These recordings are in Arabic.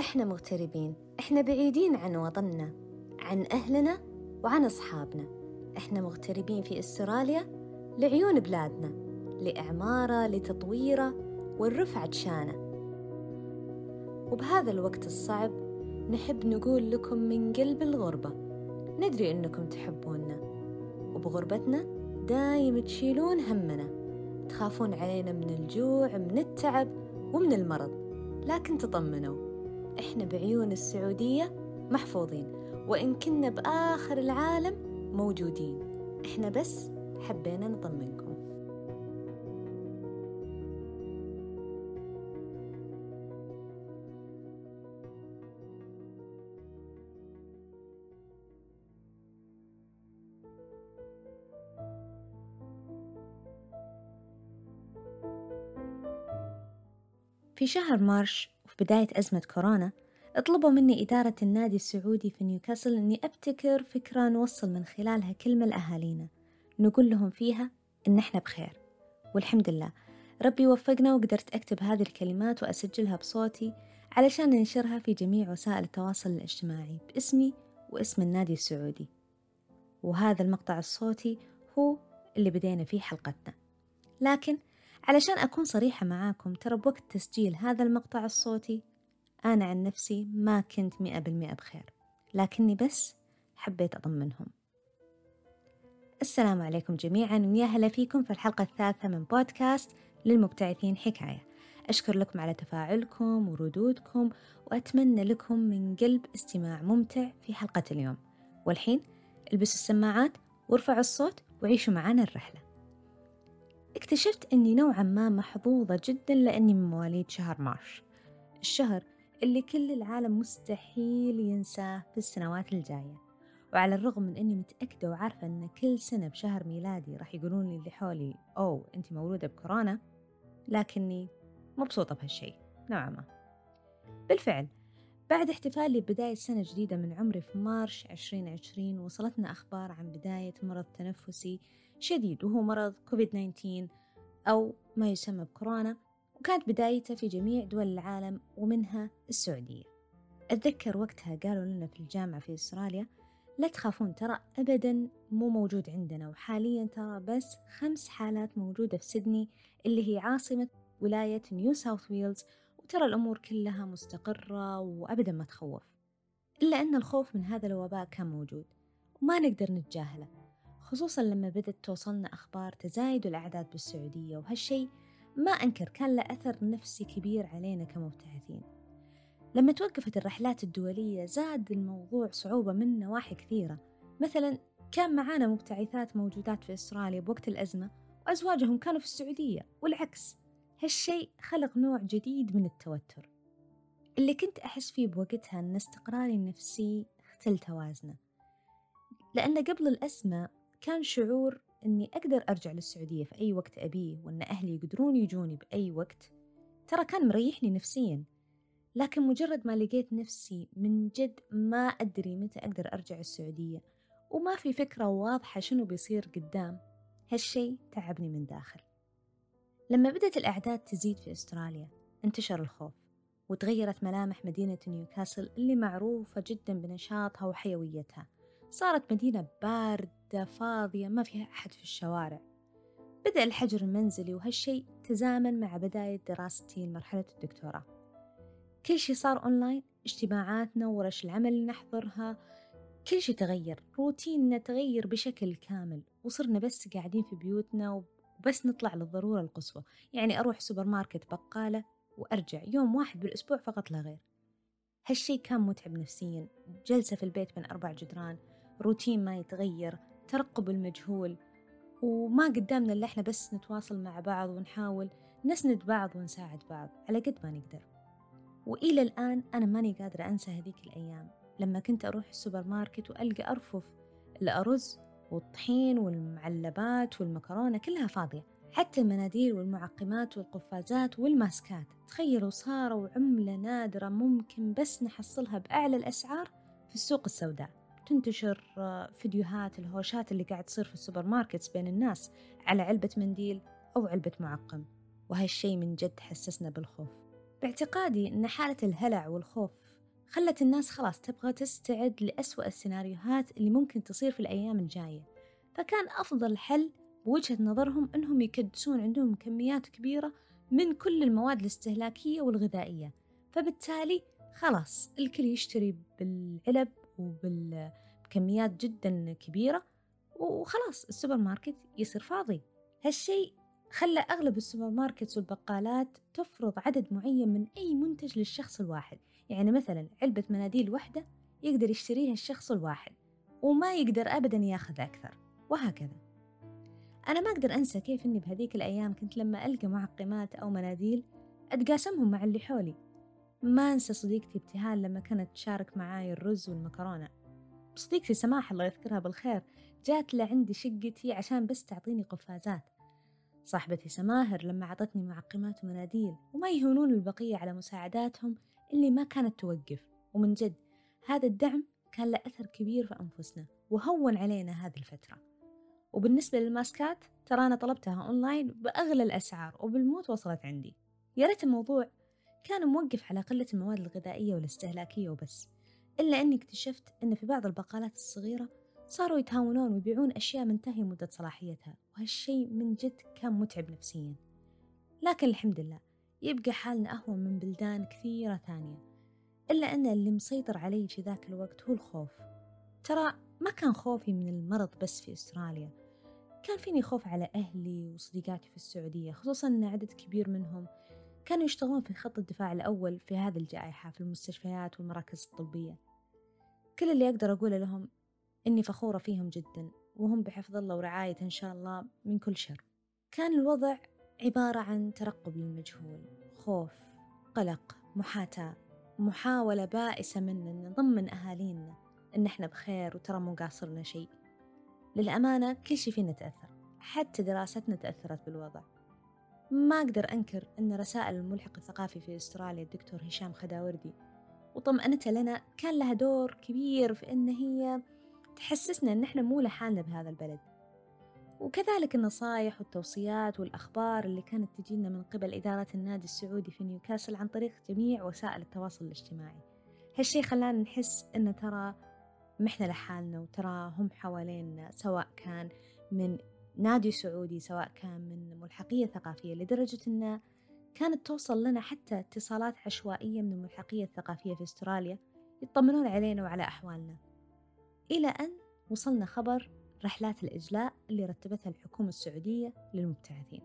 إحنا مغتربين إحنا بعيدين عن وطننا عن أهلنا وعن أصحابنا. إحنا مغتربين في أستراليا لعيون بلادنا لإعمارة لتطويرة والرفعة شانه وبهذا الوقت الصعب نحب نقول لكم من قلب الغربة ندري إنكم تحبوننا. وبغربتنا دايم تشيلون همنا تخافون علينا من الجوع من التعب ومن المرض. لكن تطمنوا. إحنا بعيون السعودية محفوظين وإن كنا بآخر العالم موجودين. إحنا بس حبينا نطمنكم. في شهر مارش بداية أزمة كورونا اطلبوا مني إدارة النادي السعودي في نيوكاسل أني أبتكر فكرة نوصل من خلالها كلمة لأهالينا نقول لهم فيها إن إحنا بخير. والحمد لله. ربي وفقنا وقدرت أكتب هذه الكلمات وأسجلها بصوتي علشان ننشرها في جميع وسائل التواصل الاجتماعي باسمي واسم النادي السعودي. وهذا المقطع الصوتي هو اللي بدينا فيه حلقتنا. لكن علشان أكون صريحة معاكم ترى بوقت تسجيل هذا المقطع الصوتي أنا عن نفسي ما كنت مئة بالمئة بخير لكني بس حبيت أطمنهم السلام عليكم جميعا ويا هلا فيكم في الحلقة الثالثة من بودكاست للمبتعثين حكاية. أشكر لكم على تفاعلكم وردودكم وأتمنى لكم من قلب استماع ممتع في حلقة اليوم. والحين البسوا السماعات وارفعوا الصوت وعيشوا معانا الرحلة. اكتشفت أني نوعا ما محظوظة جدا لأني من مواليد شهر مارش الشهر اللي كل العالم مستحيل ينساه في السنوات الجاية. وعلى الرغم من أني متأكدة وعارفة أن كل سنة بشهر ميلادي راح يقولون لي اللي حولي أو أنت مولودة بكورونا. لكني مبسوطة بهالشي نوعا ما. بالفعل بعد احتفالي ببداية سنة جديدة من عمري في مارش 2020 وصلتنا أخبار عن بداية مرض تنفسي شديد وهو مرض كوفيد 19 أو ما يسمى بكورونا وكانت بدايته في جميع دول العالم ومنها السعودية. أتذكر وقتها قالوا لنا في الجامعة في أستراليا لا تخافون ترى أبدا مو موجود عندنا وحاليا ترى بس خمس حالات موجودة في سيدني اللي هي عاصمة ولاية نيو ساوث ويلز وترى الأمور كلها مستقرة وأبدا ما تخوف. إلا أن الخوف من هذا الوباء كان موجود وما نقدر نتجاهله. خصوصا لما بدت توصلنا أخبار تزايد الأعداد بالسعودية وهالشي ما أنكر كان له أثر نفسي كبير علينا كمبتعثين. لما توقفت الرحلات الدولية زاد الموضوع صعوبة من نواحي كثيرة. مثلا كان معانا مبتعثات موجودات في أستراليا بوقت الأزمة وأزواجهم كانوا في السعودية والعكس. هالشيء خلق نوع جديد من التوتر. اللي كنت أحس فيه بوقتها أن استقراري النفسي اختل توازنه. لأن قبل الأزمة كان شعور أني أقدر أرجع للسعودية في أي وقت أبيه وأن أهلي يقدرون يجوني بأي وقت ترى كان مريحني نفسيا. لكن مجرد ما لقيت نفسي من جد ما أدري متى أقدر أرجع السعودية وما في فكرة واضحة شنو بيصير قدام هالشي تعبني من داخل. لما بدأت الأعداد تزيد في أستراليا انتشر الخوف وتغيرت ملامح مدينة نيوكاسل اللي معروفة جدا بنشاطها وحيويتها. صارت مدينة باردة فاضية ما فيها أحد في الشوارع. بدأ الحجر المنزلي وهالشي تزامن مع بداية دراستي لمرحلة الدكتوراه. كل شي صار أونلاين اجتماعاتنا ورش العمل اللي نحضرها كل شي تغير روتيننا تغير بشكل كامل. وصرنا بس قاعدين في بيوتنا وبس نطلع للضرورة القصوى. يعني أروح سوبر ماركت بقالة وأرجع يوم واحد بالأسبوع فقط لا غير. هالشي كان متعب نفسيا. جلسة في البيت بين أربع جدران روتين ما يتغير. ترقب المجهول وما قدامنا إلا إحنا بس نتواصل مع بعض ونحاول نسند بعض ونساعد بعض على قد ما نقدر. وإلى الآن أنا ماني قادرة أنسى هذيك الأيام لما كنت أروح السوبر ماركت وألقى أرفف الأرز والطحين والمعلبات والمكرونة كلها فاضية حتى المناديل والمعقمات والقفازات والماسكات. تخيلوا صاروا عملة نادرة ممكن بس نحصلها بأعلى الأسعار في السوق السوداء. تنتشر فيديوهات الهوشات اللي قاعد تصير في ال supermarkets بين الناس على علبة منديل أو علبة معقم وهالشي من جد حسسنا بالخوف. باعتقادي أن حالة الهلع والخوف خلت الناس خلاص تبغى تستعد لأسوأ السيناريوهات اللي ممكن تصير في الأيام الجاية. فكان أفضل حل بوجهة نظرهم أنهم يكدسون عندهم كميات كبيرة من كل المواد الاستهلاكية والغذائية. فبالتالي خلاص الكل يشتري بالعلب وبالكميات جدا كبيرة وخلاص السوبر ماركت يصير فاضي. هالشيء خلى أغلب ال supermarkets والبقالات تفرض عدد معين من أي منتج للشخص الواحد. يعني مثلا علبة مناديل واحدة يقدر يشتريها الشخص الواحد وما يقدر أبدا ياخذ أكثر وهكذا. أنا ما أقدر أنسى كيف إني بهذيك الأيام كنت لما ألقى معقمات أو مناديل أتقاسمهم مع اللي حولي. ما أنسى صديقتي ابتهال لما كانت تشارك معاي الرز والمكرونة. صديقتي سماح الله يذكرها بالخير جات لعندي شقتي عشان بس تعطيني قفازات. صاحبتي سماهر لما عطتني معقمات ومناديل وما يهونون البقية على مساعداتهم اللي ما كانت توقف. ومن جد هذا الدعم كان له أثر كبير في أنفسنا وهون علينا هذه الفترة. وبالنسبة للماسكات ترى أنا طلبتها أونلاين بأغلى الأسعار وبالموت وصلت عندي. يا ريت الموضوع كان موقف على قلة المواد الغذائية والاستهلاكية وبس إلا أني اكتشفت أن في بعض البقالات الصغيرة صاروا يتهاونون ويبيعون أشياء منتهية مدة صلاحيتها وهالشيء من جد كان متعب نفسيا. لكن الحمد لله يبقى حالنا أهون من بلدان كثيرة ثانية إلا أن اللي مسيطر علي في ذاك الوقت هو الخوف. ترى ما كان خوفي من المرض بس في أستراليا كان فيني خوف على أهلي وصديقاتي في السعودية خصوصا أن عدد كبير منهم كانوا يشتغلون في خط الدفاع الأول في هذه الجائحة في المستشفيات والمراكز الطبية. كل اللي أقدر أقوله لهم إني فخورة فيهم جدا وهم بحفظ الله ورعايته إن شاء الله من كل شر. كان الوضع عبارة عن ترقب للمجهول خوف قلق محاتاة محاولة بائسة منا نضمن أهالينا إن إحنا بخير وترى مو قاصرنا شيء. للأمانة كل شي فينا تأثر حتى دراستنا تأثرت بالوضع. ما أقدر أنكر أن رسائل الملحق الثقافي في أستراليا الدكتور هشام خداوردي وطمأنته لنا كان لها دور كبير في أن هي تحسسنا أن إحنا مو لحالنا بهذا البلد. وكذلك النصائح والتوصيات والأخبار اللي كانت تجينا من قبل إدارة النادي السعودي في نيوكاسل عن طريق جميع وسائل التواصل الاجتماعي. هالشي خلانا نحس أن ترى محنا لحالنا وترى هم حوالينا سواء كان من نادي سعودي سواء كان من ملحقية ثقافية لدرجة أنه كانت توصل لنا حتى اتصالات عشوائية من الملحقية الثقافية في أستراليا يطمنون علينا وعلى أحوالنا. إلى أن وصلنا خبر رحلات الإجلاء اللي رتبتها الحكومة السعودية للمبتعثين.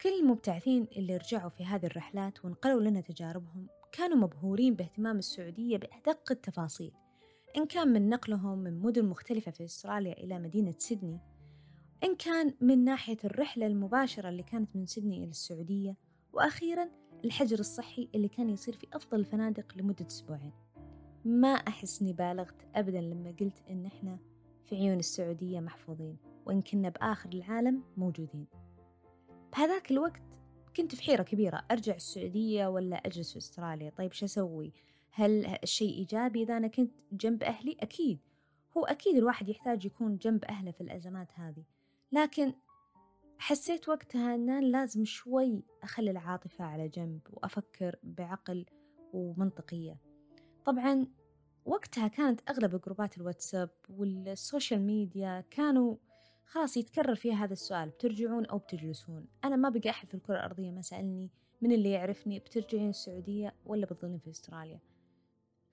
كل المبتعثين اللي رجعوا في هذه الرحلات وانقلوا لنا تجاربهم كانوا مبهورين باهتمام السعودية بأدق التفاصيل. إن كان من نقلهم من مدن مختلفة في أستراليا إلى مدينة سيدني إن كان من ناحية الرحلة المباشرة اللي كانت من سيدني إلى السعودية وأخيرا الحجر الصحي اللي كان يصير في أفضل الفنادق لمدة أسبوعين. ما أحس إني بالغت أبدا لما قلت إن إحنا في عيون السعودية محفوظين وإن كنا بآخر العالم موجودين. بهذاك الوقت كنت في حيرة كبيرة أرجع السعودية ولا أجلس في أستراليا؟ طيب شو أسوي؟ هل الشيء إيجابي إذا أنا كنت جنب أهلي؟ أكيد. هو أكيد الواحد يحتاج يكون جنب أهله في الأزمات هذه. لكن حسيت وقتها أن لازم شوي أخلي العاطفة على جنب وأفكر بعقل ومنطقية. طبعا وقتها كانت أغلب جروبات الواتساب وال social media كانوا خلاص يتكرر فيها هذا السؤال بترجعون أو بتجلسون؟ أنا ما بقى أحد في الكرة الأرضية ما سألني من اللي يعرفني بترجعين السعودية ولا بتظلين في أستراليا.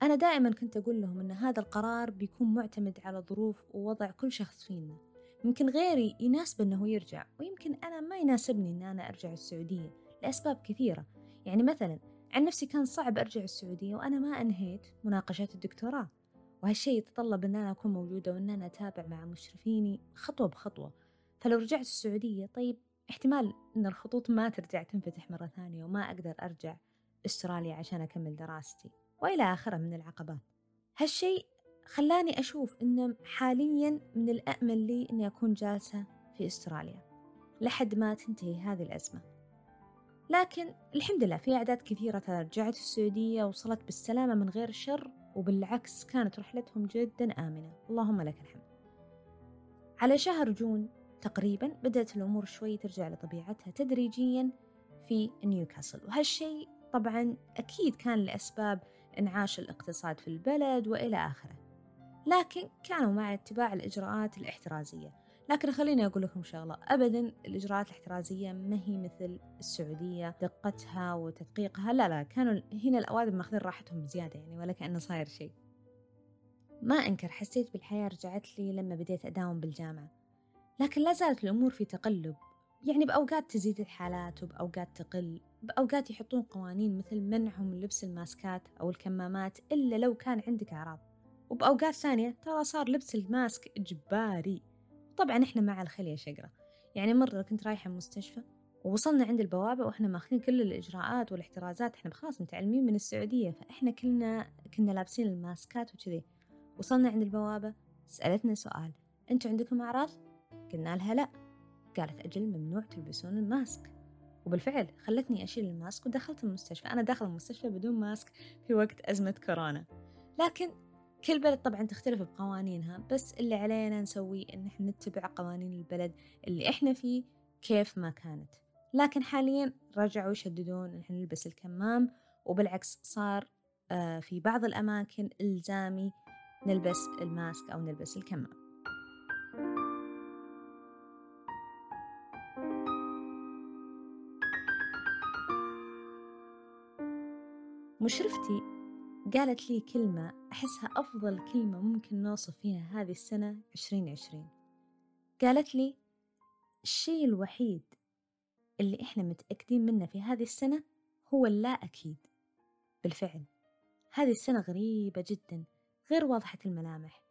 أنا دائما كنت أقول لهم أن هذا القرار بيكون معتمد على ظروف ووضع كل شخص فينا. يمكن غيري يناسب أنه يرجع ويمكن أنا ما يناسبني أن أنا أرجع السعودية لأسباب كثيرة. يعني مثلا عن نفسي كان صعب أرجع السعودية وأنا ما أنهيت مناقشة الدكتوراه وهالشيء يتطلب أن أنا أكون موجودة وأن أنا أتابع مع مشرفيني خطوة بخطوة. فلو رجعت السعودية طيب احتمال أن الخطوط ما ترجع تنفتح مرة ثانية وما أقدر أرجع أستراليا عشان أكمل دراستي وإلى آخره من العقبات. هالشيء خلاني أشوف أنه حاليا من الأأمن لي أني أكون جالسة في أستراليا لحد ما تنتهي هذه الأزمة. لكن الحمد لله في أعداد كثيرة رجعت السعودية وصلت بالسلامة من غير شر وبالعكس كانت رحلتهم جدا آمنة. اللهم لك الحمد. على شهر جون تقريبا بدأت الأمور شوي ترجع لطبيعتها تدريجيا في نيوكاسل. وهالشيء طبعا أكيد كان لأسباب إنعاش الاقتصاد في البلد وإلى آخره. لكن كانوا مع اتباع الإجراءات الإحترازية. لكن خليني أقول لكم شغلة. أبدا الإجراءات الإحترازية ما هي مثل السعودية دقتها وتدقيقها. لا لا كانوا هنا الأوادم ماخذين راحتهم بزيادة يعني ولا كأنه صاير شيء. ما أنكر حسيت بالحياة رجعت لي لما بديت أداوم بالجامعة. لكن لا زالت الأمور في تقلب. يعني بأوقات تزيد الحالات وبأوقات تقل. بأوقات يحطون قوانين مثل منعهم من لبس الماسكات أو الكمامات إلا لو كان عندك أعراض. وبأوقات ثانية ترى صار لبس الماسك إجباري. طبعا إحنا مع الخل يا شقرة. يعني مرة كنت رايحة المستشفى ووصلنا عند البوابة وإحنا ماخذين كل الإجراءات والاحترازات. إحنا خلاص متعلمين من السعودية فإحنا كلنا كنا لابسين الماسكات وكذي. وصلنا عند البوابة سألتنا سؤال أنتوا عندكم أعراض؟ قلنا لها لا. قالت أجل ممنوع تلبسون الماسك. وبالفعل خلتني أشيل الماسك ودخلت المستشفى. أنا داخل المستشفى بدون ماسك في وقت أزمة كورونا. لكن كل بلد طبعا تختلف بقوانينها بس اللي علينا نسويه إن إحنا نتبع قوانين البلد اللي إحنا فيه كيف ما كانت. لكن حاليا رجعوا يشددون إن إحنا نلبس الكمام وبالعكس صار آه، في بعض الأماكن إلزامي نلبس الماسك أو نلبس الكمام. مشرفتي قالت لي كلمة أحسها أفضل كلمة ممكن نوصف فيها هذه السنة عشرين عشرين. قالت لي الشيء الوحيد اللي إحنا متأكدين منه في هذه السنة هو اللا أكيد. بالفعل. هذه السنة غريبة جدا غير واضحة الملامح.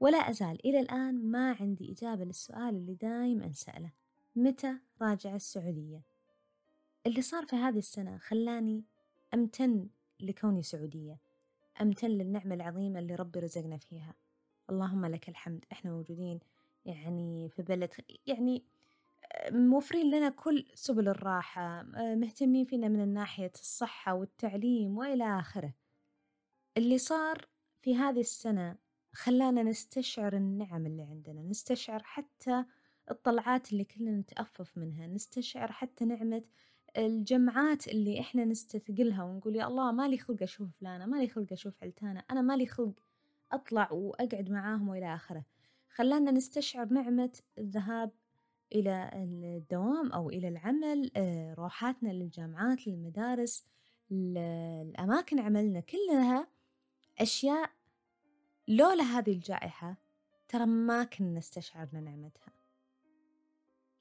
ولا أزال إلى الآن ما عندي إجابة للسؤال اللي دايم أنسأله. متى راجع السعودية؟ اللي صار في هذه السنة خلاني أمتن لكوني سعودية. أمتن للنعمة العظيمة اللي ربي رزقنا فيها. اللهم لك الحمد. إحنا موجودين يعني في بلد يعني موفرين لنا كل سبل الراحة مهتمين فينا من ناحية الصحة والتعليم وإلى آخره. اللي صار في هذه السنة خلانا نستشعر النعم اللي عندنا نستشعر حتى الطلعات اللي كلنا نتأفف منها نستشعر حتى نعمة الجمعات اللي إحنا نستثقلها ونقول يا الله مالي خلق أشوف فلانة مالي خلق أشوف علتانة أنا مالي خلق أطلع وأقعد معاهم وإلى آخره. خلانا نستشعر نعمة الذهاب إلى الدوام أو إلى العمل آه، روحاتنا للجامعات للمدارس الأماكن عملنا كلها أشياء لولا هذه الجائحة ترى ما كنا استشعرنا نعمتها.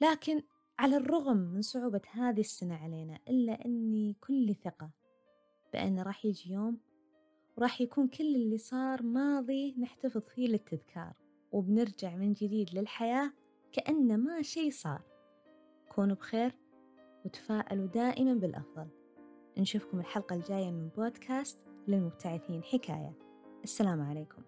لكن على الرغم من صعوبة هذه السنة علينا إلا أني كل ثقة بأن راح يجي يوم وراح يكون كل اللي صار ماضي نحتفظ فيه للتذكار وبنرجع من جديد للحياة كأن ما شي صار. كونوا بخير وتفائلوا دائما بالأفضل. نشوفكم الحلقة الجاية من بودكاست للمبتعثين حكاية. السلام عليكم.